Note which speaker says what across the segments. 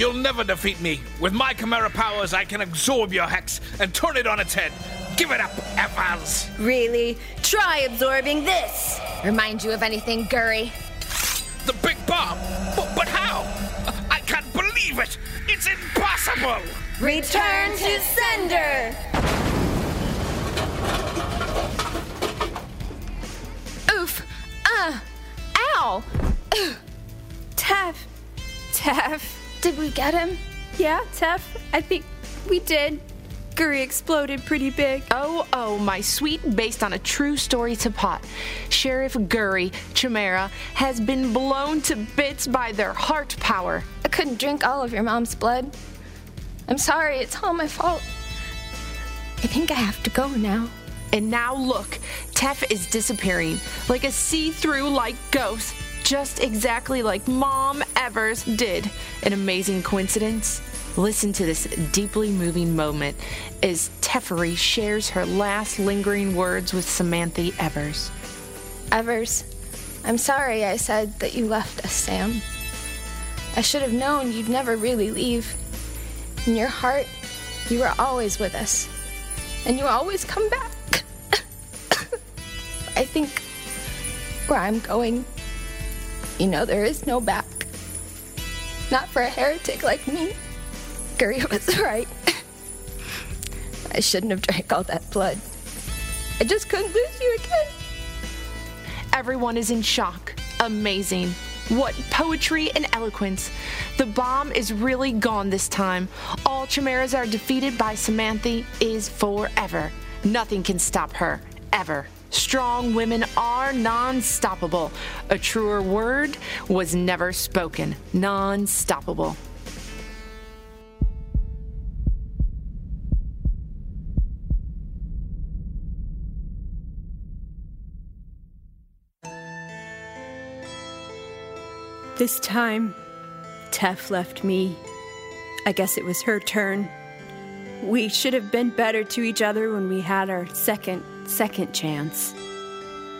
Speaker 1: You'll never defeat me. With my Chimera powers, I can absorb your hex and turn it on its head. Give it up, Evans!
Speaker 2: Really? Try absorbing this!
Speaker 3: Remind you of anything, Guri?
Speaker 1: The big bomb! But, but how? I can't believe it! It's impossible!
Speaker 2: Return to sender!
Speaker 3: Oof! Uh! Ow!
Speaker 4: Tef. Tef.
Speaker 3: Did we get him?
Speaker 4: Yeah, Tef. I think we did. Guri exploded pretty big.
Speaker 5: Oh, oh, my sweet, based on a true story to pot. Sheriff Guri, Chimera, has been blown to bits by their heart power.
Speaker 3: I couldn't drink all of your mom's blood. I'm sorry, it's all my fault. I think I have to go now.
Speaker 5: And now look, Tef is disappearing like a see through like ghost, just exactly like Mom Evers did. An amazing coincidence? Listen to this deeply moving moment as Teferi shares her last lingering words with Samantha Evers.
Speaker 3: Evers, I'm sorry I said that you left us, Sam. I should have known you'd never really leave. In your heart, you were always with us, and you always come back. I think where I'm going, you know, there is no back. Not for a heretic like me. Guri was right. I shouldn't have drank all that blood. I just couldn't lose you again.
Speaker 5: Everyone is in shock. Amazing. What poetry and eloquence. The bomb is really gone this time. All chimeras are defeated by Samantha is forever. Nothing can stop her, ever. Strong women are non stoppable. A truer word was never spoken. Non stoppable.
Speaker 4: This time, Tef left me. I guess it was her turn. We should have been better to each other when we had our second, second chance.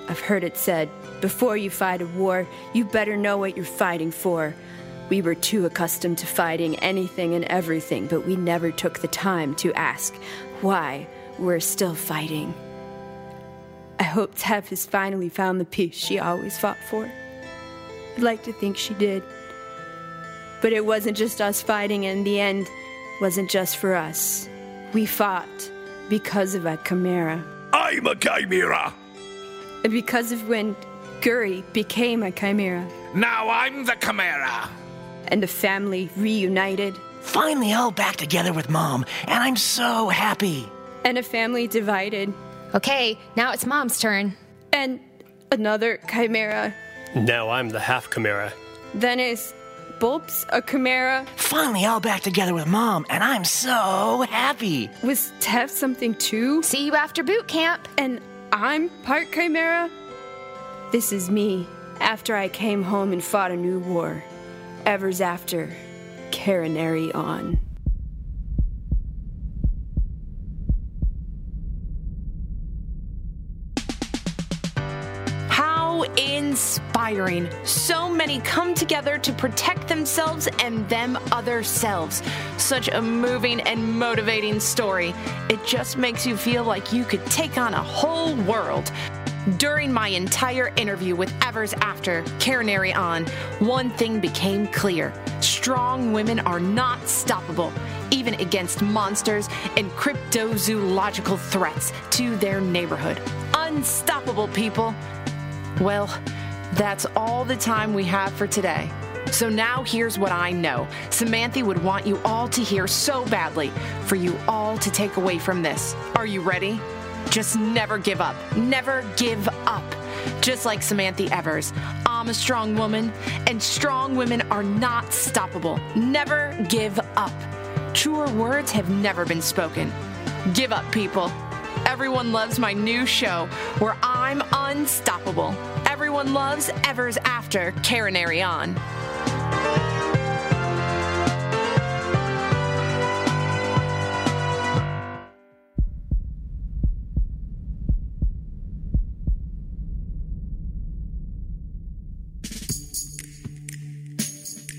Speaker 4: I've heard it said, before you fight a war, you better know what you're fighting for. We were too accustomed to fighting anything and everything, but we never took the time to ask why we're still fighting. I hope Tef has finally found the peace she always fought for. I'd like to think she did. But it wasn't just us fighting, and the end, wasn't just for us. We fought because of a chimera.
Speaker 1: I'm a chimera!
Speaker 4: And because of when Guri became a chimera.
Speaker 1: Now I'm the chimera!
Speaker 4: And the family reunited.
Speaker 6: Finally, all back together with Mom, and I'm so happy.
Speaker 4: And a family divided.
Speaker 3: Okay, now it's Mom's turn.
Speaker 4: And another chimera.
Speaker 7: Now I'm the half chimera.
Speaker 4: Then is Bulbs a chimera?
Speaker 6: Finally, all back together with Mom, and I'm so happy.
Speaker 4: Was Tef something too?
Speaker 3: See you after boot camp.
Speaker 4: And I'm part chimera? This is me, after I came home and fought a new war. Evers after, Carinary on.
Speaker 5: Inspiring. So many come together to protect themselves and them other selves. Such a moving and motivating story. It just makes you feel like you could take on a whole world. During my entire interview with Evers after Carinary on, one thing became clear. Strong women are not stoppable, even against monsters and cryptozoological threats to their neighborhood. Unstoppable people. Well, that's all the time we have for today. So now here's what I know. Samantha would want you all to hear so badly for you all to take away from this. Are you ready? Just never give up. Never give up. Just like Samantha Evers, I'm a strong woman, and strong women are not stoppable. Never give up. Truer words have never been spoken. Give up, people. Everyone loves my new show where I'm unstoppable. Everyone loves Evers After Carinary On.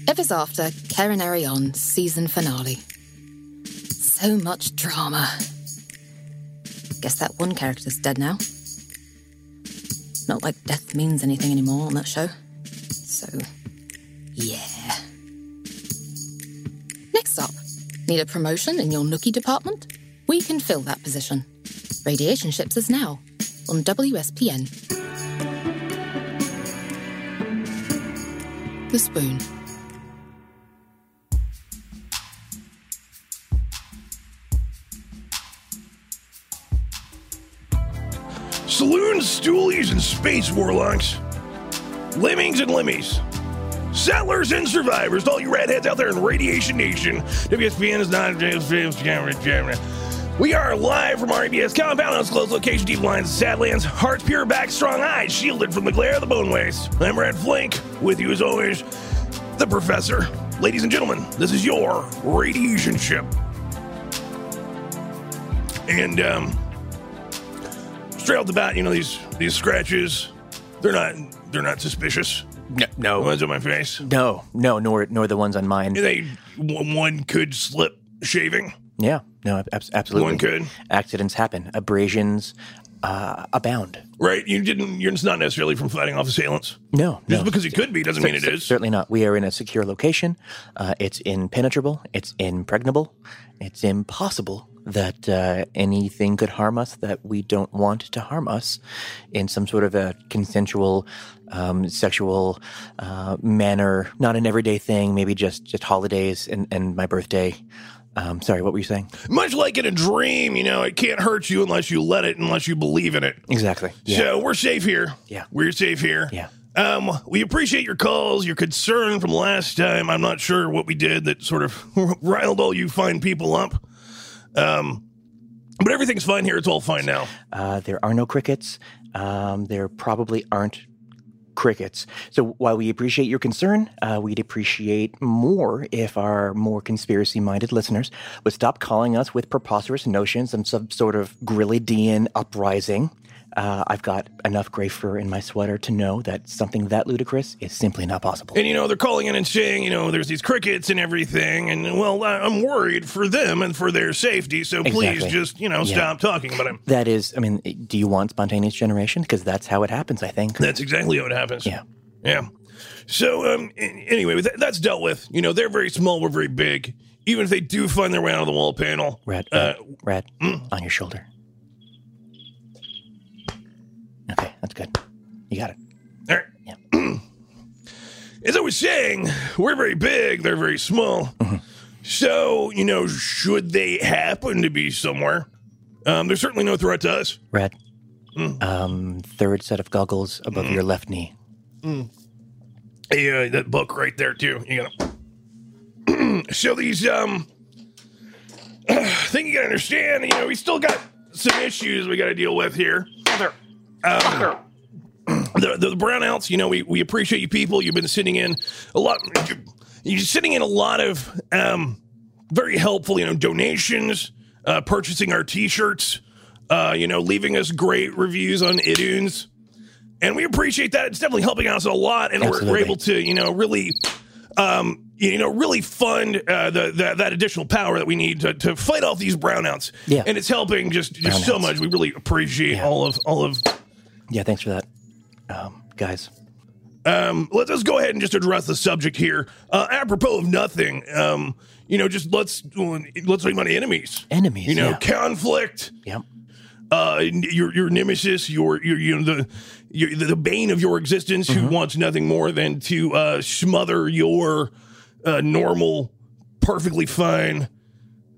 Speaker 3: If
Speaker 8: is after Karen Erion season finale. So much drama. Guess that one character's dead now. Not like death means anything anymore on that show. So, yeah. Next up, need a promotion in your Nookie department? We can fill that position. Radiation Ships is now on WSPN. The Spoon.
Speaker 9: Stoolies, and space warlocks. Lemmings and lemmies. Settlers and survivors, all you redheads out there in Radiation Nation. WSPN is not We are live from our compound on close location, deep lines Sadlands. Hearts pure back, strong eyes, shielded from the glare of the bone waste. I'm Red Flink, with you as always, the Professor. Ladies and gentlemen, this is your radiation ship. And um, straight off the bat, you know these these scratches, they're not they're not suspicious.
Speaker 6: No, no.
Speaker 9: The ones on my face,
Speaker 6: no, no, nor nor the ones on mine.
Speaker 9: they one could slip shaving.
Speaker 6: Yeah, no, ab- absolutely.
Speaker 9: One could.
Speaker 6: Accidents happen. Abrasions uh, abound.
Speaker 9: Right? You didn't. You're it's not necessarily from fighting off assailants.
Speaker 6: No,
Speaker 9: Just
Speaker 6: no.
Speaker 9: because it could be doesn't mean it is.
Speaker 6: Certainly not. We are in a secure location. Uh, it's impenetrable. It's impregnable. It's impossible that uh, anything could harm us that we don't want to harm us in some sort of a consensual, um, sexual uh, manner. Not an everyday thing. Maybe just just holidays and, and my birthday. Um, sorry, what were you saying?
Speaker 9: Much like in a dream, you know, it can't hurt you unless you let it, unless you believe in it.
Speaker 6: Exactly. Yeah.
Speaker 9: So we're safe here.
Speaker 6: Yeah.
Speaker 9: We're safe here.
Speaker 6: Yeah.
Speaker 9: Um, we appreciate your calls, your concern from last time. I'm not sure what we did that sort of riled all you fine people up. Um, but everything's fine here. It's all fine now.
Speaker 6: Uh, there are no crickets. Um, there probably aren't crickets. So while we appreciate your concern, uh, we'd appreciate more if our more conspiracy minded listeners would stop calling us with preposterous notions and some sort of Grillidian uprising. Uh, I've got enough gray fur in my sweater to know that something that ludicrous is simply not possible.
Speaker 9: And, you know, they're calling in and saying, you know, there's these crickets and everything. And, well, I'm worried for them and for their safety. So please just, you know,
Speaker 6: Yeah.
Speaker 9: stop talking about them.
Speaker 6: That is, I mean, do you want spontaneous generation? Because that's how it happens, I think.
Speaker 9: That's exactly how it happens.
Speaker 6: Yeah.
Speaker 9: Yeah. So, um, anyway, that, that's dealt with. You know, they're very small, we're very big. Even if they do find their way out of the wall panel,
Speaker 6: Red,
Speaker 9: uh,
Speaker 6: red, red on your shoulder. Okay, that's good. You got it.
Speaker 9: all right. as I was saying, we're very big, they're very small.
Speaker 6: Mm-hmm.
Speaker 9: So, you know, should they happen to be somewhere, um, there's certainly no threat to us.
Speaker 6: Red. Um, third set of goggles above your left knee. Mm.
Speaker 9: Yeah, that book right there too. You gotta. so these um, thing you gotta understand. You know, we still got some issues we got to deal with here. Um, the, the brownouts. You know, we we appreciate you people. You've been sitting in a lot. You're sitting in a lot of um, very helpful. You know, donations, uh, purchasing our T-shirts. Uh, you know, leaving us great reviews on iTunes and we appreciate that. It's definitely helping us a lot, and we're, we're able to, you know, really, um, you know, really fund uh, the, the that additional power that we need to, to fight off these brownouts.
Speaker 6: Yeah.
Speaker 9: and it's helping just, just so much. We really appreciate
Speaker 6: Yeah.
Speaker 9: all of all of.
Speaker 6: Yeah, thanks for that, um, guys.
Speaker 9: Um, let's just go ahead and just address the subject here. Uh, apropos of nothing, um, you know, just let's let's talk about enemies.
Speaker 6: Enemies,
Speaker 9: you know,
Speaker 6: yeah.
Speaker 9: conflict.
Speaker 6: Yep.
Speaker 9: uh, your your nemesis, your your you know the your, the bane of your existence, who wants nothing more than to uh, smother your uh, normal, perfectly fine,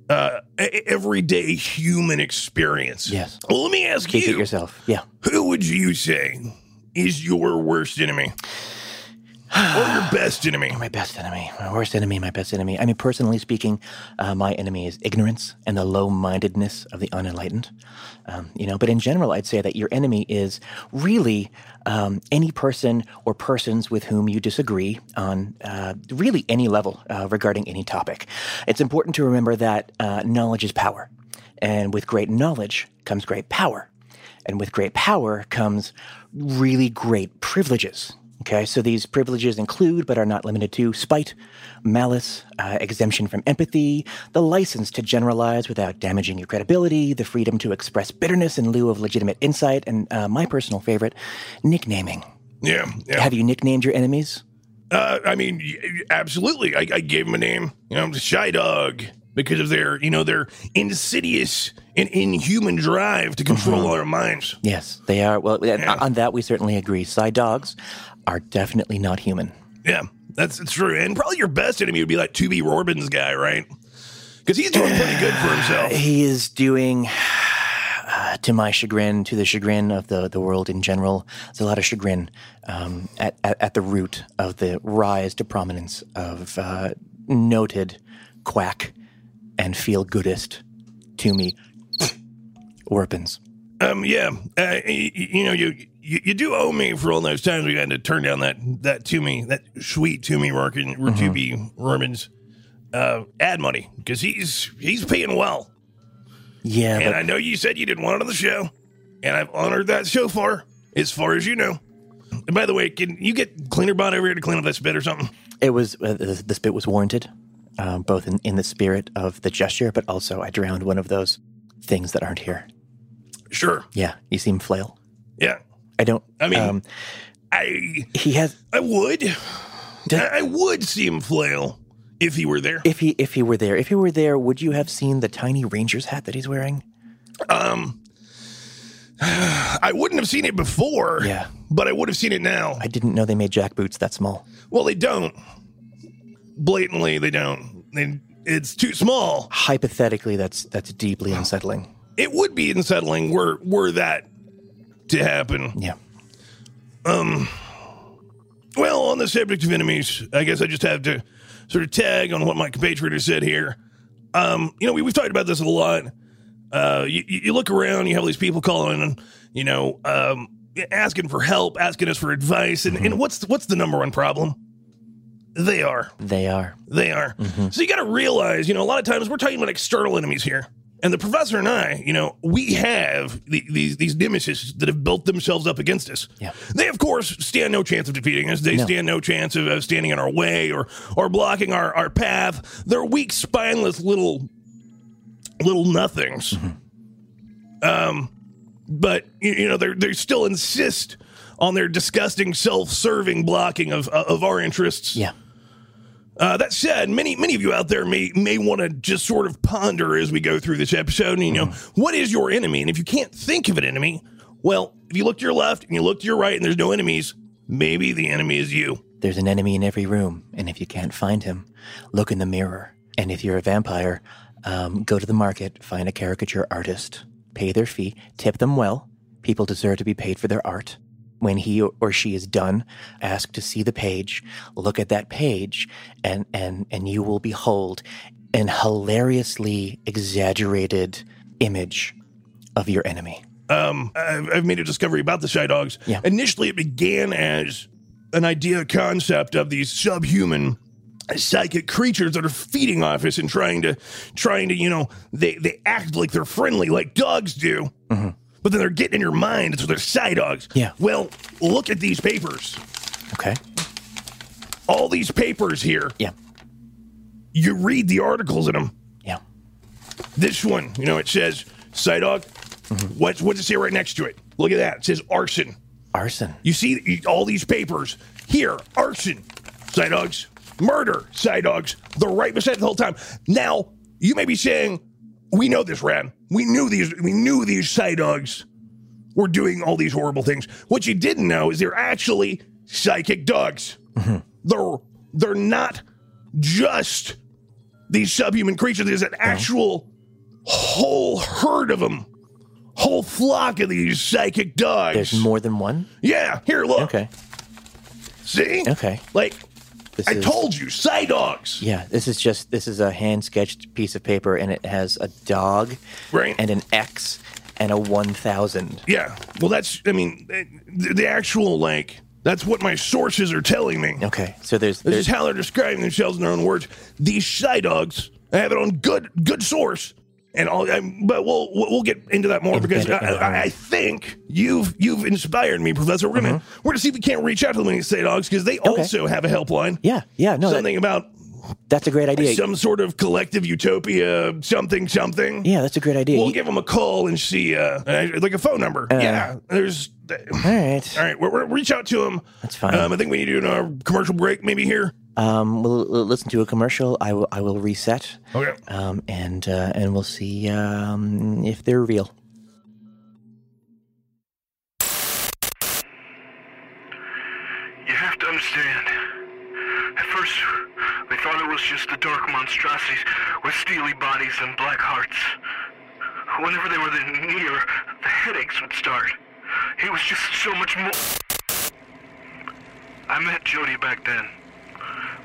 Speaker 9: uh, everyday human experience.
Speaker 6: Yes.
Speaker 9: Well, let me ask
Speaker 6: Speak it
Speaker 9: you:
Speaker 6: yourself. Yeah.
Speaker 9: Who would you say is your worst enemy, or your best enemy?
Speaker 6: My best enemy, my worst enemy, my best enemy. I mean, personally speaking, uh, my enemy is ignorance and the low mindedness of the unenlightened. Um, you know, but in general, I'd say that your enemy is really um, any person or persons with whom you disagree on uh, really any level uh, regarding any topic. It's important to remember that uh, knowledge is power. And with great knowledge comes great power. And with great power comes really great privileges. Okay, so these privileges include, but are not limited to, spite, malice, uh, exemption from empathy, the license to generalize without damaging your credibility, the freedom to express bitterness in lieu of legitimate insight, and uh, my personal favorite, nicknaming.
Speaker 9: Yeah, yeah.
Speaker 6: Have you nicknamed your enemies?
Speaker 9: Uh, I mean, absolutely. I, I gave them a name, you know, Shy Dog, because of their, you know, their insidious and inhuman drive to control our minds.
Speaker 6: Yes, they are. Well, and on that we certainly agree. Side dogs are definitely not human.
Speaker 9: Yeah, that's it's true. And probably your best enemy would be like 2B Rorbin's guy, right? Because he's doing pretty good for himself.
Speaker 6: He is doing, uh, to my chagrin, to the chagrin of the, the world in general, there's a lot of chagrin um, at, at, at the root of the rise to prominence of uh, noted quack and feel goodist to me Orpins.
Speaker 9: Um, yeah, uh, you, you know, you, you you do owe me for all those times we had to turn down that that to me that sweet to me working
Speaker 6: Mm-hmm.
Speaker 9: to be Roman's uh, ad money because he's he's paying well.
Speaker 6: Yeah,
Speaker 9: and
Speaker 6: but
Speaker 9: I know you said you didn't want it on the show, and I've honored that so far, as far as you know. And by the way, can you get cleaner bot over here to clean up that spit or something?
Speaker 6: it was uh, the, the spit was warranted, um, both in, in the spirit of the gesture, but also I drowned one of those things that aren't here.
Speaker 9: Sure.
Speaker 6: Yeah, you seem flail.
Speaker 9: Yeah.
Speaker 6: I don't.
Speaker 9: I mean,
Speaker 6: um,
Speaker 9: I
Speaker 6: he has.
Speaker 9: I would. I, I would see him flail if he were there.
Speaker 6: If he if he were there, if he were there, would you have seen the tiny ranger's hat that he's wearing?
Speaker 9: Um, I wouldn't have seen it before.
Speaker 6: Yeah.
Speaker 9: but I would have seen it now.
Speaker 6: I didn't know they made jack boots that small.
Speaker 9: Well, they don't. Blatantly, they don't. They, it's too small.
Speaker 6: Hypothetically, that's that's deeply unsettling.
Speaker 9: It would be unsettling were were that to happen.
Speaker 6: Yeah.
Speaker 9: Um. Well, on the subject of enemies, I guess I just have to sort of tag on what my compatriot has said here. Um, you know, we, we've talked about this a lot. Uh, you, you you look around, you have these people calling and you know, um, asking for help, asking us for advice, and, and what's what's the number one problem? They are.
Speaker 6: They are.
Speaker 9: They are. So you got to realize, you know, a lot of times we're talking about external enemies here. And the professor and I, you know, we have the, these these nemesis that have built themselves up against us.
Speaker 6: Yeah.
Speaker 9: They, of course, stand no chance of defeating us. They
Speaker 6: No.
Speaker 9: stand no chance of, of standing in our way or or blocking our, our path. They're weak, spineless little little nothings. Um, but you, you know, they they still insist on their disgusting, self-serving blocking of of our interests.
Speaker 6: Yeah.
Speaker 9: Uh, that said, many many of you out there may may want to just sort of ponder as we go through this episode. And, you know, what is your enemy? And if you can't think of an enemy, well, if you look to your left and you look to your right and there's no enemies, maybe the enemy is you.
Speaker 6: There's an enemy in every room, and if you can't find him, look in the mirror. And if you're a vampire, um, go to the market, find a caricature artist, pay their fee, tip them well. People deserve to be paid for their art. When he or she is done, ask to see the page, look at that page, and, and, and you will behold an hilariously exaggerated image of your enemy.
Speaker 9: Um, I've, I've made a discovery about the Shy Dogs.
Speaker 6: Yeah.
Speaker 9: Initially, it began as an idea concept of these subhuman psychic creatures that are feeding off us and trying to trying to you know they they act like they're friendly like dogs do but then they're getting in your mind so they're side dogs
Speaker 6: Yeah.
Speaker 9: well look at these papers
Speaker 6: Okay?
Speaker 9: all these papers here
Speaker 6: Yeah.
Speaker 9: you read the articles in them
Speaker 6: Yeah.
Speaker 9: this one you know it says side dog mm-hmm. what's what's it say right next to it look at that it says arson
Speaker 6: Arson.
Speaker 9: You see you- all these papers here: arson, side dogs, murder, side dogs. They're right beside the whole time. Now you may be saying, "We know this, Ran. We knew these. We knew these side dogs were doing all these horrible things." What you didn't know is they're actually psychic dogs. Mm-hmm. They're they're not just these subhuman creatures. There's an actual whole herd of them. Whole flock of these psychic dogs.
Speaker 6: There's more than one?
Speaker 9: Yeah, here, look.
Speaker 6: Okay.
Speaker 9: See?
Speaker 6: Okay.
Speaker 9: Like,
Speaker 6: This
Speaker 9: I
Speaker 6: is-
Speaker 9: told you, side dogs.
Speaker 6: Yeah, this is just this is a hand sketched piece of paper, and it has a dog,
Speaker 9: Right.
Speaker 6: and an X, and a one thousand.
Speaker 9: Yeah. Well, that's, I mean, the, the actual, like, that's what my sources are telling me.
Speaker 6: Okay, so there's,
Speaker 9: This
Speaker 6: there's
Speaker 9: is how they're describing themselves in their own words. These dogs, I have it on good, good source. And all. But we'll we'll we'll get into that more because I,
Speaker 6: uh,
Speaker 9: I, I think you've you've inspired me, Professor. We're gonna we're gonna see if we can't reach out to the Stray Dogs because they also have a helpline.
Speaker 6: Yeah, yeah, no, that-
Speaker 9: something about
Speaker 6: That's a great idea.
Speaker 9: some sort of collective utopia, something something.
Speaker 6: yeah, that's a great idea.
Speaker 9: We'll
Speaker 6: You-
Speaker 9: give them a call and see, uh, uh, like a phone number. yeah, there's.
Speaker 6: all right.
Speaker 9: All right, we're, we're, reach out to them.
Speaker 6: That's fine.
Speaker 9: Um, I think we need to do a commercial break, maybe here.
Speaker 6: Um, we'll, we'll listen to a commercial. I will. I will reset.
Speaker 9: Okay.
Speaker 6: Um, and uh, and we'll see um, if they're real.
Speaker 10: You have to understand. At first, we thought it was just the dark monstrosities with steely bodies and black hearts. Whenever they were near, the headaches would start. It was just so much more. I met Jody back then.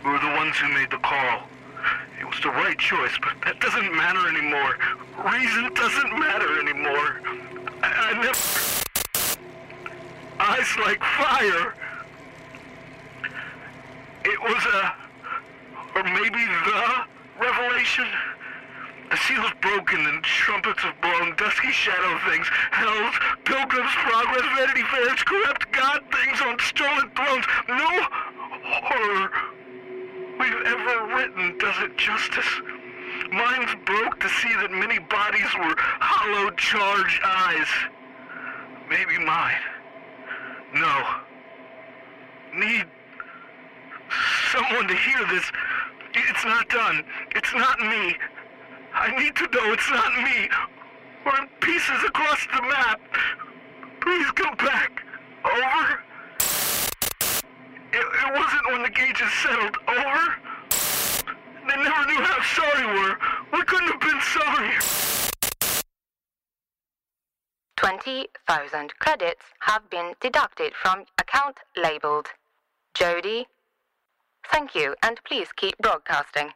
Speaker 10: We were the ones who made the call. It was the right choice, but that doesn't matter anymore. Reason doesn't matter anymore. I, I never. Eyes like fire. It was a, or maybe the revelation. The seal's broken and trumpets have blown, dusky shadow things, hells, pilgrim's progress, vanity fairs, corrupt god things on stolen thrones. No horror we've ever written does it justice. Minds broke to see that many bodies were hollow, charged eyes. Maybe mine. No. Need someone to hear this. It's not done. It's not me. I need to know it's not me. We're in pieces across the map. Please come back. Over. It, wasn't when the gauges settled. Over. They never knew how sorry we were. We couldn't have been sorrier.
Speaker 11: 20,000 credits have been deducted from account labeled Jody. Thank you, and please keep broadcasting.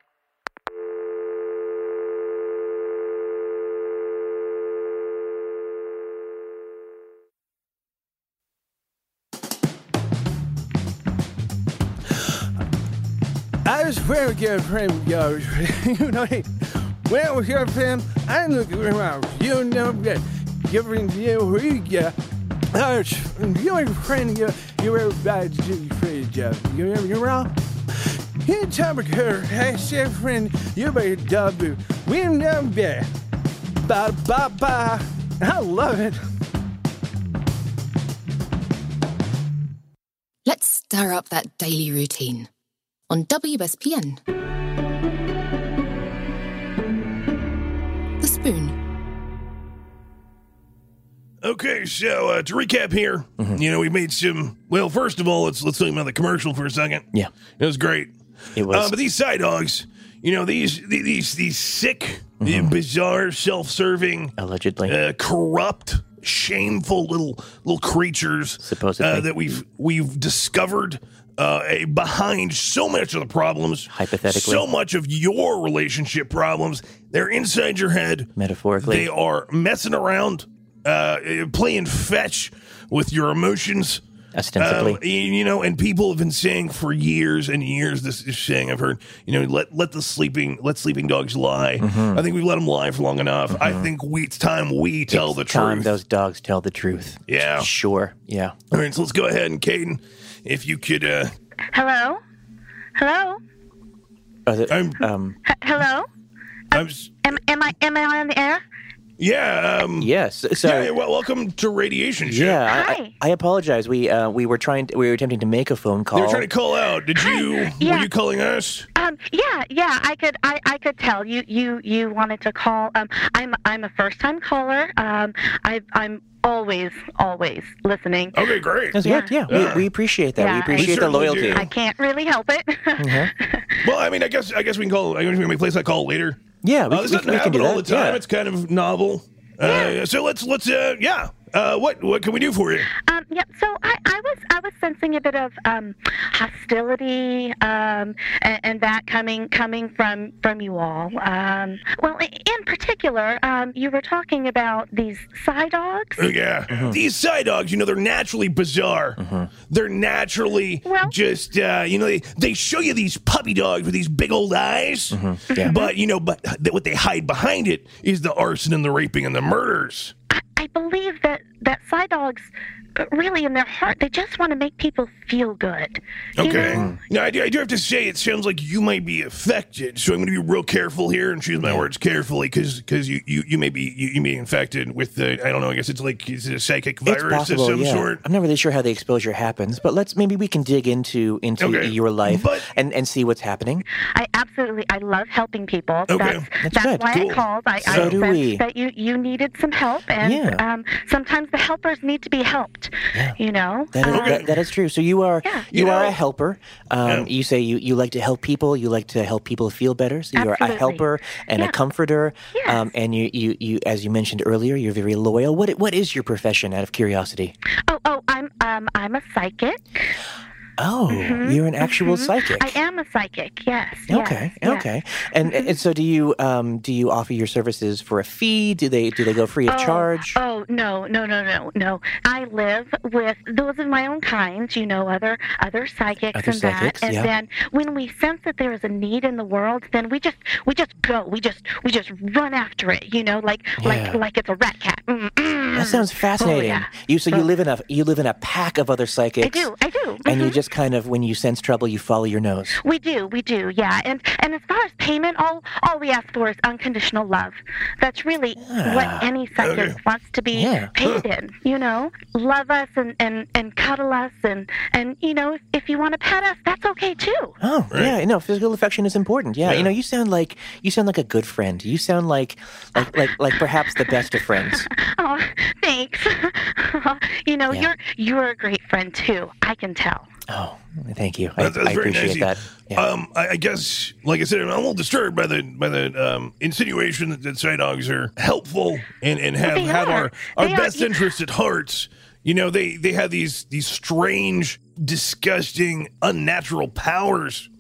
Speaker 12: I was very good friend yours. you know, when I was your friend, I look around. You know that giving you we uh, was you're a friend you you're everybody's good friend, Joe. You know you're wrong. Here time her, I said friend, you better W. We know that. Ba ba ba. I love it.
Speaker 8: Let's stir up that daily routine on WSPN. The Spoon.
Speaker 9: Okay, so uh, to recap here, you know, we made some. Well, first of all, let's let's talk about the commercial for a second.
Speaker 6: Yeah,
Speaker 9: it was great.
Speaker 6: It was.
Speaker 9: Uh, but these side dogs, you know, these these these, these sick, bizarre, self-serving,
Speaker 6: allegedly
Speaker 9: uh, corrupt, shameful little little creatures,
Speaker 6: supposedly
Speaker 9: uh, that we've we've discovered. Uh, behind so much of the problems,
Speaker 6: Hypothetically.
Speaker 9: so much of your relationship problems, they're inside your head.
Speaker 6: Metaphorically.
Speaker 9: They are messing around, uh, playing fetch with your emotions.
Speaker 6: Ostensibly.
Speaker 9: Uh, you know, and people have been saying for years and years this is saying I've heard, you know, let let the sleeping let sleeping dogs lie.
Speaker 6: Mhm.
Speaker 9: I think we've let them lie for long enough. I think we it's time we tell
Speaker 6: It's
Speaker 9: the
Speaker 6: time
Speaker 9: truth.
Speaker 6: those dogs tell the truth.
Speaker 9: Yeah.
Speaker 6: Sure. Yeah.
Speaker 9: All right, so let's go ahead and Caden, if you could uh
Speaker 13: Hello? Hello?
Speaker 9: I'm
Speaker 6: um
Speaker 13: H- hello?
Speaker 9: I'm s-
Speaker 13: Am, am I am I on the air?
Speaker 9: Yeah, um
Speaker 6: Yes. So
Speaker 9: yeah, well, welcome to Radiation Show.
Speaker 6: Yeah, I, I, I apologize. We uh, we were trying. To, we were attempting to make a phone call.
Speaker 9: They were trying to call out. Did you
Speaker 13: Yeah.
Speaker 9: were you calling us?
Speaker 13: Um yeah, yeah, I could I, I could tell you you you wanted to call um I'm I'm a first time caller. Um I I'm always always listening.
Speaker 9: Okay, great.
Speaker 6: That's good. Yeah, we, we appreciate that.
Speaker 13: Yeah,
Speaker 6: we
Speaker 13: I-
Speaker 6: appreciate the loyalty.
Speaker 9: do.
Speaker 13: I can't really help it.
Speaker 9: Well, I mean, I guess I guess we can call. I guess we can replace that call later.
Speaker 6: Yeah, we-
Speaker 9: uh, this
Speaker 6: we-
Speaker 9: doesn't
Speaker 6: we can do
Speaker 9: all
Speaker 6: that,
Speaker 9: the time.
Speaker 6: yeah.
Speaker 9: It's kind of novel. Uh, so let's let's uh, yeah. Uh, what what can we do for you?
Speaker 13: Um, yep. So I, I was I was sensing a bit of um, hostility um, and, and that coming coming from from you all. Um, well, in particular, um, you were talking about these side dogs.
Speaker 9: Oh, yeah. These side dogs, you know, they're naturally bizarre. They're naturally just, uh, you know, they, they show you these puppy dogs with these big old eyes.
Speaker 6: Yeah.
Speaker 9: But, you know, but th- what they hide behind it is the arson and the raping and the murders.
Speaker 13: I believe that that side dogs, really in their heart, they just want to make people feel good. You
Speaker 9: Okay.
Speaker 13: know?
Speaker 9: Now, I do, I do have to say, it sounds like you might be affected. So I'm going to be real careful here and choose my words carefully because because you, you, you may be you, you may be infected with the, I don't know, I guess it's like, is it a psychic virus
Speaker 6: it's possible,
Speaker 9: of some
Speaker 6: yeah.
Speaker 9: sort?
Speaker 6: I'm not really sure how the exposure happens, but let's maybe we can dig into into
Speaker 9: Okay.
Speaker 6: your life and, and see what's happening.
Speaker 13: I absolutely, I love helping people.
Speaker 6: Okay.
Speaker 13: That's,
Speaker 6: That's
Speaker 13: that's
Speaker 6: good.
Speaker 13: why
Speaker 6: Cool.
Speaker 13: I called. I,
Speaker 6: So
Speaker 13: I
Speaker 6: do
Speaker 13: sensed
Speaker 6: we.
Speaker 13: that you, you needed some help, and
Speaker 6: Yeah.
Speaker 13: um, sometimes the helpers need to be helped. You know,
Speaker 6: That is,
Speaker 13: Um,
Speaker 6: that, that is true. So you are you,
Speaker 13: You
Speaker 6: are a helper. Um, You say you, you like to help people. You like to help people feel better. So you are a helper and a comforter. Um, and you, you, you, as you mentioned earlier, you're very loyal. What what is your profession? Out of curiosity.
Speaker 13: oh, oh, I'm um, I'm a psychic.
Speaker 6: Oh,
Speaker 13: Mhm,
Speaker 6: you're an actual
Speaker 13: mhm.
Speaker 6: psychic.
Speaker 13: I am a psychic. Yes. yes,
Speaker 6: Okay,
Speaker 13: yes.
Speaker 6: okay. And, and so do you um, do you offer your services for a fee? Do they do they go free of
Speaker 13: Oh,
Speaker 6: charge?
Speaker 13: Oh no, no, no, no, no! I live with those of my own kind, you know, other other psychics
Speaker 6: Other
Speaker 13: and
Speaker 6: psychics,
Speaker 13: that. And
Speaker 6: yeah.
Speaker 13: then when we sense that there is a need in the world, then we just we just go, we just we just run after it, you know, like
Speaker 6: Yeah.
Speaker 13: like like it's a rat cat. Mm, mm.
Speaker 6: That sounds fascinating.
Speaker 13: Oh, yeah.
Speaker 6: You so you live in a you live in a pack of other psychics.
Speaker 13: I do, I do.
Speaker 6: And you
Speaker 13: mhm.
Speaker 6: just kind of when you sense trouble, you follow your nose.
Speaker 13: We do, we do, yeah. And and as far as payment, all all we ask for is unconditional love. That's really what ah, any psychic wants to be
Speaker 6: Yeah.
Speaker 13: paid in. You know, love us and and and cuddle us and and you know, if, if you want to pet us, that's okay too.
Speaker 6: Oh yeah, no, physical affection is important. Yeah,
Speaker 13: Yeah.
Speaker 6: you know, you sound like you sound like a good friend. You sound like like like like perhaps the best of friends.
Speaker 13: Oh, thanks. you know,
Speaker 6: Yeah.
Speaker 13: you're you're a great friend too. I can tell.
Speaker 6: Oh, thank you. I,
Speaker 9: that's
Speaker 6: I
Speaker 9: very
Speaker 6: appreciate
Speaker 9: nice.
Speaker 6: that.
Speaker 9: Um, I, I guess, like I said, I'm a little disturbed by the by the um, insinuation that, that side dogs are helpful and, and have
Speaker 13: they
Speaker 9: have
Speaker 13: are.
Speaker 9: our, our
Speaker 13: They are.
Speaker 9: best interests at heart. You know, they they have these these strange, disgusting, unnatural powers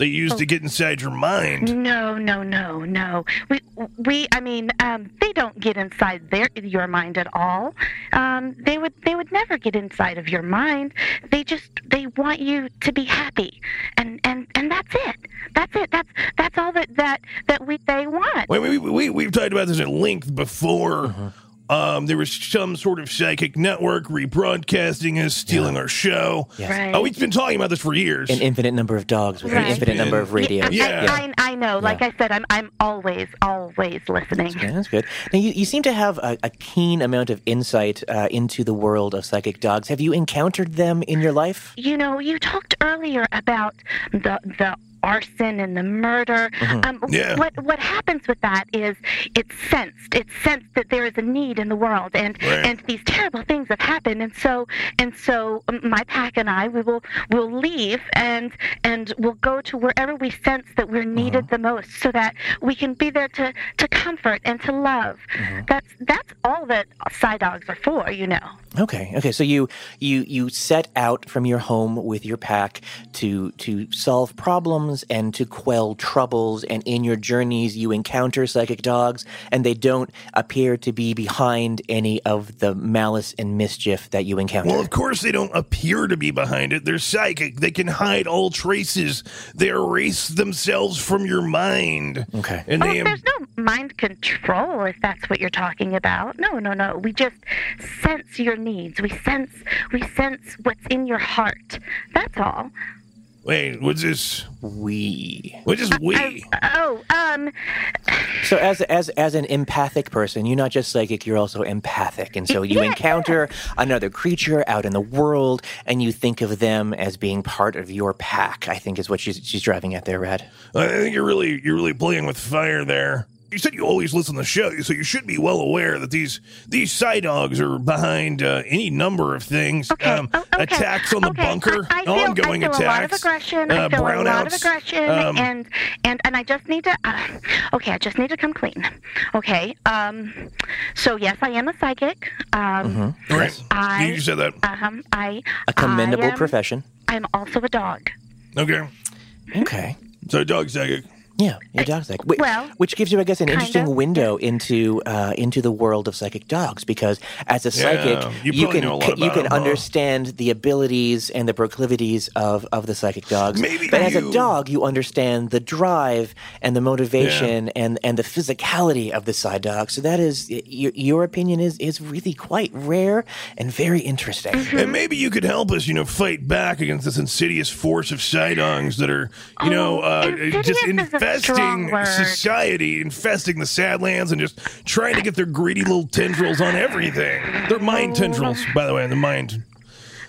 Speaker 9: they use
Speaker 13: Oh.
Speaker 9: to get inside your mind.
Speaker 13: No, no, no, no. We, we. I mean, um, they don't get inside their your mind at all. Um, they would, they would never get inside of your mind. They just, they want you to be happy, and and and that's it. That's it. That's that's all that that that we they want.
Speaker 9: Wait, we, we, we've talked about this at length before.
Speaker 6: Mm-hmm.
Speaker 9: Um, there was some sort of psychic network rebroadcasting us, stealing our show.
Speaker 6: Yes.
Speaker 13: Right.
Speaker 9: Oh, we've been talking about this for years.
Speaker 6: An infinite number of dogs with
Speaker 13: Right.
Speaker 6: an infinite number of radios.
Speaker 13: I, I, I know. Like I said, I'm I'm always always listening.
Speaker 6: Yeah, that's good. Now, you, you seem to have a, a keen amount of insight uh, into the world of psychic dogs. Have you encountered them in your life?
Speaker 13: You know, you talked earlier about the the arson and the murder.
Speaker 6: Mhm.
Speaker 13: Um,
Speaker 6: Yeah.
Speaker 13: What what happens with that is it's sensed. It's sensed that there is a need in the world, and
Speaker 14: Right.
Speaker 13: and these terrible things have happened. And so and so, um, my pack and I, we will will leave and and we'll go to wherever we sense that we're needed the most, so that we can be there to to comfort and to love. That's that's all that side dogs are for. You know.
Speaker 6: Okay, okay. So you you you set out from your home with your pack to to solve problems and to quell troubles. And in your journeys, you encounter psychic dogs, and they don't appear to be behind any of the malice and mischief that you encounter.
Speaker 9: Well, of course, they don't appear to be behind it. They're psychic. They can hide all traces. They erase themselves from your mind.
Speaker 6: Okay.
Speaker 9: And
Speaker 13: oh,
Speaker 9: they
Speaker 13: there's no mind control if that's what you're talking about. No, no, no. We just sense your needs. We sense we sense what's in your heart. That's all.
Speaker 9: Wait. What's this?
Speaker 6: We.
Speaker 9: What's this? We.
Speaker 13: Oh, um,
Speaker 6: So as as as an empathic person, you're not just psychic, you're also empathic. And so you encounter another creature out in the world and you think of them as being part of your pack, I think is what she's she's driving at there, Red.
Speaker 9: I think you're really you're really playing with fire there. You said you always listen to the show, so you should be well aware that these these side dogs are behind uh, any number of things. Um, Attacks on the bunker,
Speaker 13: I feel,
Speaker 9: ongoing
Speaker 13: I feel a lot of
Speaker 9: attacks,
Speaker 13: aggression.
Speaker 9: uh,
Speaker 13: I feel a lot of aggression,
Speaker 9: um,
Speaker 13: and and and I just need to. Uh, okay, I just need to come clean. Okay. Um. So yes, I am a psychic. Um. Mm-hmm.
Speaker 9: Right.
Speaker 13: I.
Speaker 9: you said that.
Speaker 13: Um. I.
Speaker 6: A commendable
Speaker 13: I am,
Speaker 6: profession.
Speaker 13: I'm also a dog.
Speaker 9: Okay.
Speaker 6: Okay.
Speaker 9: So dog psychic.
Speaker 6: Yeah, your dog's psychic. Wh-
Speaker 13: well,
Speaker 6: which gives you, I guess, an interesting
Speaker 13: of.
Speaker 6: window into uh, into the world of psychic dogs. Because as a
Speaker 9: Yeah,
Speaker 6: psychic,
Speaker 9: you
Speaker 6: you can
Speaker 9: know a lot
Speaker 6: ca- you
Speaker 9: about huh?
Speaker 6: understand the abilities and the proclivities of, of the psychic dogs.
Speaker 9: Maybe
Speaker 6: but as a dog, you understand the drive and the motivation and, and the physicality of the side dog. So that is your, your opinion is is really quite rare and very interesting.
Speaker 13: Mm-hmm.
Speaker 9: And maybe you could help us, you know, fight back against this insidious force of side dogs that are, you know, uh,
Speaker 13: Oh,
Speaker 9: just
Speaker 13: is a strong
Speaker 9: infesting society, infesting the Sadlands, and just trying to get their greedy little tendrils on everything. They're
Speaker 13: Oh.
Speaker 9: mind tendrils, by the way, the mind.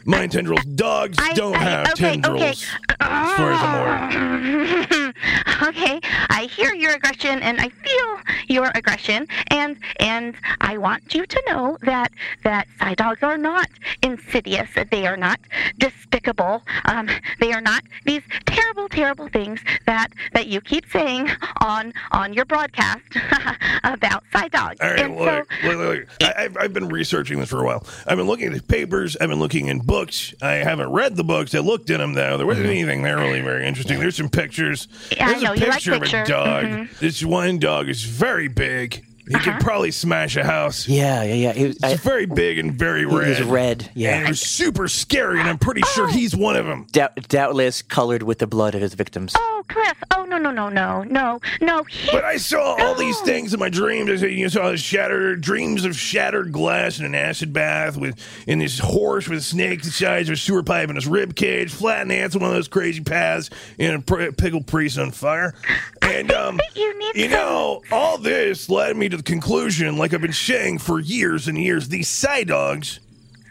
Speaker 9: Mind tendrils. Dogs don't have
Speaker 13: okay,
Speaker 9: tendrils,
Speaker 13: okay.
Speaker 9: as far as I'm aware.
Speaker 13: okay, I hear your aggression and I feel your aggression, and and I want you to know that that side dogs are not insidious. They are not despicable. Um, they are not these terrible, terrible things that that you keep saying on on your broadcast about side dogs.
Speaker 9: All right,
Speaker 13: and so,
Speaker 9: look, look, look, look. I, I've, I've been researching this for a while. I've been looking at the papers. I've been looking in books. I haven't read the books. I looked in them though. There wasn't anything there really very interesting. There's some pictures.
Speaker 13: Yeah, I
Speaker 9: There's
Speaker 13: know,
Speaker 9: a
Speaker 13: you like
Speaker 9: picture of a
Speaker 13: pictures.
Speaker 9: dog.
Speaker 13: Mhm.
Speaker 9: This one dog is very big. He
Speaker 13: Uh-huh.
Speaker 9: could probably smash a house.
Speaker 6: Yeah, yeah, yeah. He was,
Speaker 9: It's very big and very red.
Speaker 6: was red. Yeah.
Speaker 9: And it was super scary, and I'm pretty sure
Speaker 13: Oh.
Speaker 9: he's one of them.
Speaker 6: Doubt, doubtless colored with the blood of his victims.
Speaker 13: oh, Cliff. Oh no, no, no, no, no, no.
Speaker 9: But I saw all these things in my dreams. I said, you saw shattered dreams of shattered glass in an acid bath with in this horse with snakes the size of a sewer pipe in his rib cage, flattened ants on one of those crazy paths, and a pr- pickled priest on fire. And um,
Speaker 13: you need
Speaker 9: you know, all this led me to the conclusion, like I've been saying for years and years, these side dogs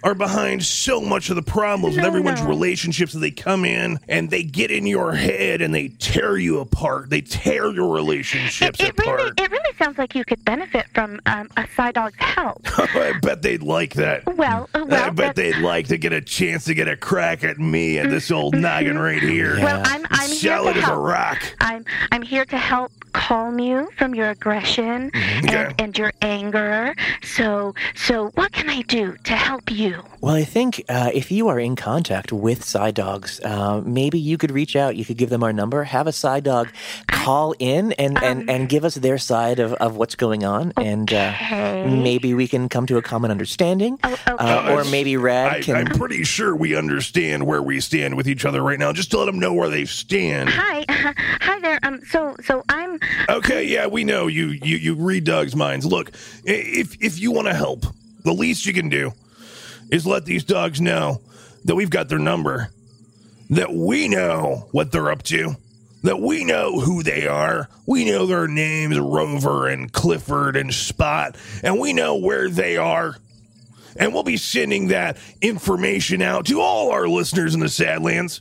Speaker 9: are behind so much of the problems with everyone's
Speaker 13: no.
Speaker 9: relationships that they come in and they get in your head and they tear you apart. They tear your relationships
Speaker 13: it really,
Speaker 9: apart.
Speaker 13: it really sounds like you could benefit from um, a side dog's help.
Speaker 9: I bet they'd like that.
Speaker 13: Well, uh, well,
Speaker 9: I bet they'd like to get a chance to get a crack at me and this old noggin right here.
Speaker 13: Mm-hmm. Well, I'm, I'm here
Speaker 9: Solid
Speaker 13: to
Speaker 9: as a rock.
Speaker 13: I'm, I'm here to help calm you from your aggression
Speaker 9: Mm-hmm. Okay.
Speaker 13: and, and your anger. So, so what can I do to help you?
Speaker 6: Well, I think uh, if you are in contact with side dogs, uh, maybe you could reach out. You could give them our number, have a side dog call in and,
Speaker 13: Um,
Speaker 6: and, and give us their side of, of what's going on. And uh, maybe we can come to a common understanding.
Speaker 13: Oh,
Speaker 6: Uh, or maybe Rad
Speaker 9: I,
Speaker 6: can.
Speaker 9: I'm pretty sure we understand where we stand with each other right now. Just to let them know where they stand.
Speaker 13: Hi, hi there. Um, so, so I'm.
Speaker 9: Okay, yeah, we know you. You you read dogs' minds. Look, if if you want to help, the least you can do is let these dogs know that we've got their number, that we know what they're up to, that we know who they are. We know their names, Rover and Clifford and Spot, and we know where they are. And we'll be sending that information out to all our listeners in the Sadlands.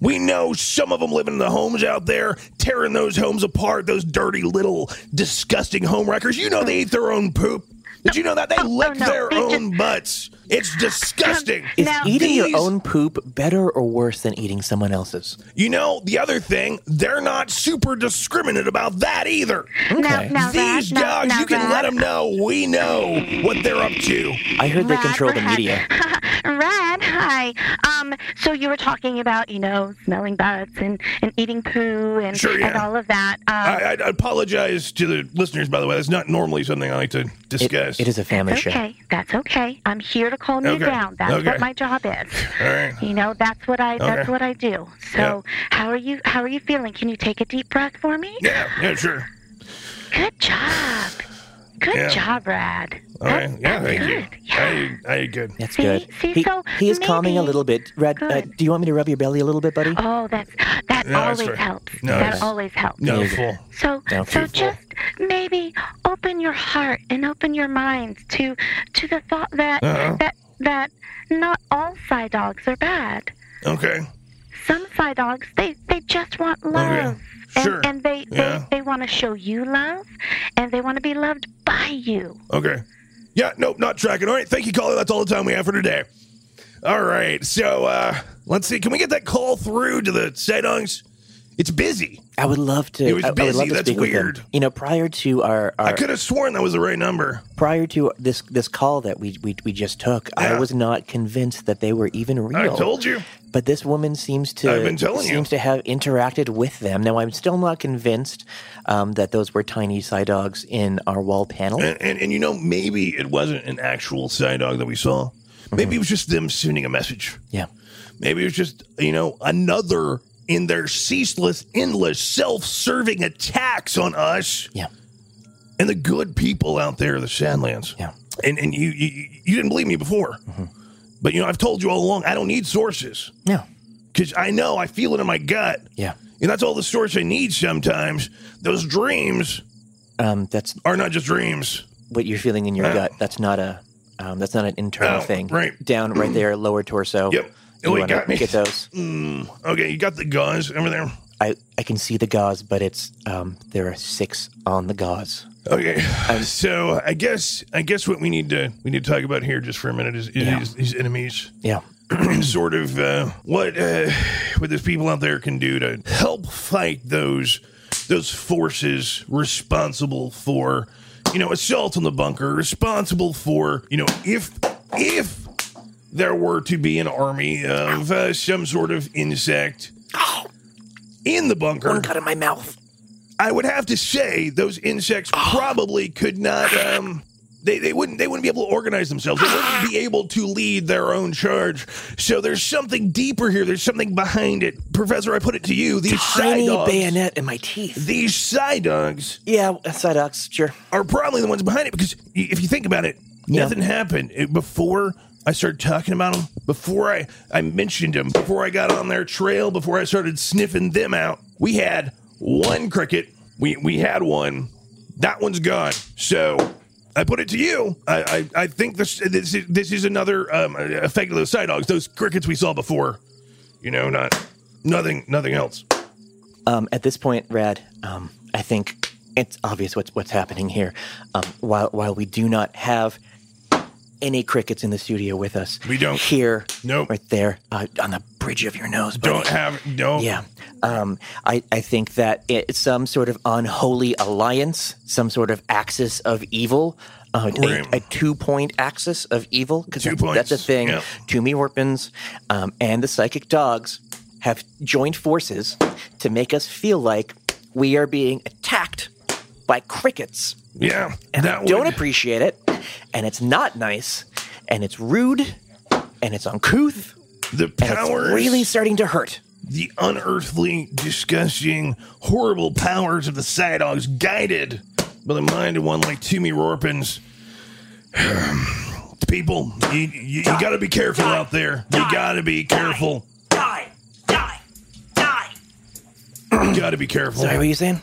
Speaker 9: We know some of them living in the homes out there, tearing those homes apart, those dirty little disgusting home wreckers. You know they eat their own poop. Did you know that? They oh, oh, lick
Speaker 13: no,
Speaker 9: their
Speaker 13: they
Speaker 9: own butts. It's disgusting.
Speaker 6: is
Speaker 13: Now-
Speaker 6: eating your own poop better or worse than eating someone else's?
Speaker 9: You know, the other thing, they're not super discriminate about that either.
Speaker 13: Now, now,
Speaker 9: These
Speaker 13: Rad,
Speaker 9: dogs,
Speaker 13: now,
Speaker 9: you can let them know we know what they're up to.
Speaker 6: I heard they
Speaker 13: Rad,
Speaker 6: control the media.
Speaker 13: Rad, hi. Um, so you were talking about, you know, smelling butts and, and eating poo and,
Speaker 9: Sure, yeah.
Speaker 13: and all of that. Um,
Speaker 9: I, I apologize to the listeners, by the way. That's not normally something I like to
Speaker 6: It,
Speaker 9: discuss.
Speaker 6: it is a family
Speaker 13: that's
Speaker 6: show.
Speaker 13: okay. That's okay. I'm here to calm
Speaker 9: Okay.
Speaker 13: you down. That's
Speaker 9: Okay.
Speaker 13: what my job is.
Speaker 9: All right.
Speaker 13: You know, that's what I that's
Speaker 9: Okay.
Speaker 13: what I do. So, how are you how are you feeling? Can you take a deep breath for me?
Speaker 9: Yeah, yeah, sure.
Speaker 13: Good job. Good
Speaker 9: Yeah.
Speaker 13: job, Rad.
Speaker 9: All right. Yeah,
Speaker 13: That's
Speaker 9: thank you.
Speaker 13: good. Yeah.
Speaker 9: I, I good.
Speaker 6: That's
Speaker 13: See-
Speaker 6: good.
Speaker 13: see,
Speaker 6: he,
Speaker 13: so
Speaker 6: he is calming a little bit. Rad, uh, do you want me to rub your belly a little bit, buddy?
Speaker 13: Oh, that's that
Speaker 9: No,
Speaker 13: always
Speaker 9: fair.
Speaker 13: helps.
Speaker 9: No,
Speaker 13: that always helps.
Speaker 9: No,
Speaker 6: Yeah.
Speaker 9: full.
Speaker 13: So,
Speaker 6: No,
Speaker 13: so
Speaker 6: full.
Speaker 13: just maybe open your heart and open your mind to to the thought that
Speaker 9: Uh-huh.
Speaker 13: that that not all side dogs are bad.
Speaker 9: Okay.
Speaker 13: Some side dogs they they just want love. And,
Speaker 9: Sure.
Speaker 13: and they,
Speaker 9: Yeah.
Speaker 13: they, they want to show you love, and they want to be loved by you.
Speaker 9: Okay. Yeah, nope, not tracking. All right, thank you, caller. That's all the time we have for today. All right, so uh let's see. Can we get that call through to the Sedongs? It's busy.
Speaker 6: I would love to.
Speaker 9: It was
Speaker 6: I, I would love
Speaker 9: busy.
Speaker 6: to
Speaker 9: That's
Speaker 6: speak with them.
Speaker 9: weird.
Speaker 6: You know, prior to our, our
Speaker 9: I could have sworn that was the right number.
Speaker 6: prior to this this call that we we, we just took, I was not convinced that they were even real.
Speaker 9: I told you.
Speaker 6: But this woman seems to
Speaker 9: I've been telling you.
Speaker 6: seems to have interacted with them. Now I'm still not convinced um, that those were tiny side dogs in our wall panel.
Speaker 9: And, and and you know, maybe it wasn't an actual side dog that we saw. Maybe it was just them sending a message.
Speaker 6: Yeah.
Speaker 9: Maybe it was just, you know, another in their ceaseless, endless, self-serving attacks on us.
Speaker 6: Yeah.
Speaker 9: And the good people out there, the Sadlands.
Speaker 6: Yeah.
Speaker 9: And and you you, you didn't believe me before. But you know, I've told you all along, I don't need sources.
Speaker 6: No.
Speaker 9: Cuz I know, I feel it in my gut.
Speaker 6: Yeah.
Speaker 9: And that's all the source I need sometimes. Those dreams
Speaker 6: Um, that's
Speaker 9: are not just dreams.
Speaker 6: what you're feeling in your
Speaker 9: Yeah.
Speaker 6: gut. That's not a um, that's not an internal
Speaker 9: Oh,
Speaker 6: thing.
Speaker 9: right.
Speaker 6: Down right there, lower torso.
Speaker 9: Yep.
Speaker 6: You
Speaker 9: Oh, got me.
Speaker 6: Get those.
Speaker 9: Mm, okay, you got the gauze over there.
Speaker 6: I, I can see the gauze, but it's um, there are six on the gauze.
Speaker 9: Okay, so I guess I guess what we need to we need to talk about here just for a minute is, is
Speaker 6: Yeah.
Speaker 9: these, these enemies
Speaker 6: Yeah.
Speaker 9: sort of uh, what uh, what those people out there can do to help fight those those forces responsible for you know assault on the bunker, responsible for you know if if there were to be an army of uh, some sort of insect in the bunker.
Speaker 6: One cut in my mouth.
Speaker 9: I would have to say those insects probably could not. Um, they, they wouldn't they wouldn't be able to organize themselves. They wouldn't be able to lead their own charge. So there's something deeper here. There's something behind it, Professor. I put it to you. These
Speaker 6: Tiny
Speaker 9: side dogs,
Speaker 6: bayonet in my teeth.
Speaker 9: these side dogs,
Speaker 6: Yeah, side dogs, sure.
Speaker 9: are probably the ones behind it because if you think about it,
Speaker 6: Yeah.
Speaker 9: nothing happened It- before. I started talking about them before I, I mentioned them, before I got on their trail, before I started sniffing them out. We had one cricket. We we had one. That one's gone. So I put it to you. I I, I think this this is, this is another um, effect of those side dogs. Those crickets we saw before. You know, not nothing nothing else.
Speaker 6: Um, at this point, Rad, um, I think it's obvious what's what's happening here. Um, while while we do not have any crickets in the studio with us,
Speaker 9: We don't.
Speaker 6: here,
Speaker 9: Nope.
Speaker 6: right there, uh, on the bridge of your nose. buddy.
Speaker 9: Don't have no.
Speaker 6: Yeah. Um, I, I think that it's some sort of unholy alliance, some sort of axis of evil, uh,
Speaker 9: Right.
Speaker 6: a, a two point axis of evil. Because that's, that's a thing.
Speaker 9: yep.
Speaker 6: Toomey Orpins um, and the psychic dogs have joined forces to make us feel like we are being attacked by crickets.
Speaker 9: Yeah.
Speaker 6: And
Speaker 9: that
Speaker 6: I don't
Speaker 9: would-
Speaker 6: appreciate it. And it's not nice. And it's rude. And it's uncouth.
Speaker 9: the
Speaker 6: And
Speaker 9: powers
Speaker 6: really starting to hurt.
Speaker 9: the unearthly, disgusting, horrible powers of the Psy Dogs, guided by the mind of one like Toomey Rorpins. People, you, you, you got to be careful out there. You got to be careful.
Speaker 6: Die! Die! Die!
Speaker 9: You got to be careful.
Speaker 6: Sorry, what are you saying?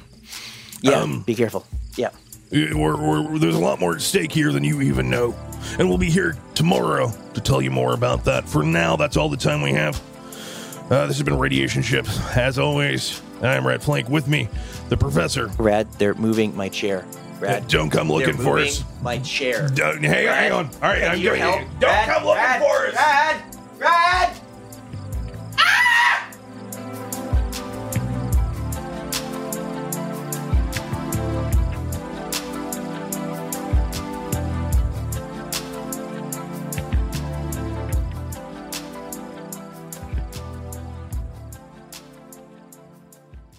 Speaker 6: Yeah,
Speaker 9: Um,
Speaker 6: be careful. Yeah.
Speaker 9: Uh, we're, we're, there's a lot more at stake here than you even know. And we'll be here tomorrow to tell you more about that. For now, that's all the time we have. Uh, this has been Radiation Ships. As always, I'm Red Flank. With me, the professor.
Speaker 6: Rad, they're moving my chair. Uh, Rad,
Speaker 9: Don't come looking for us.
Speaker 6: My chair.
Speaker 9: Don't, hey, hang on. All right,
Speaker 6: I
Speaker 9: I'm
Speaker 6: need your
Speaker 9: giving
Speaker 6: help.
Speaker 9: Don't
Speaker 6: Rad,
Speaker 9: come looking
Speaker 6: Rad,
Speaker 9: for us.
Speaker 6: Rad, Rad.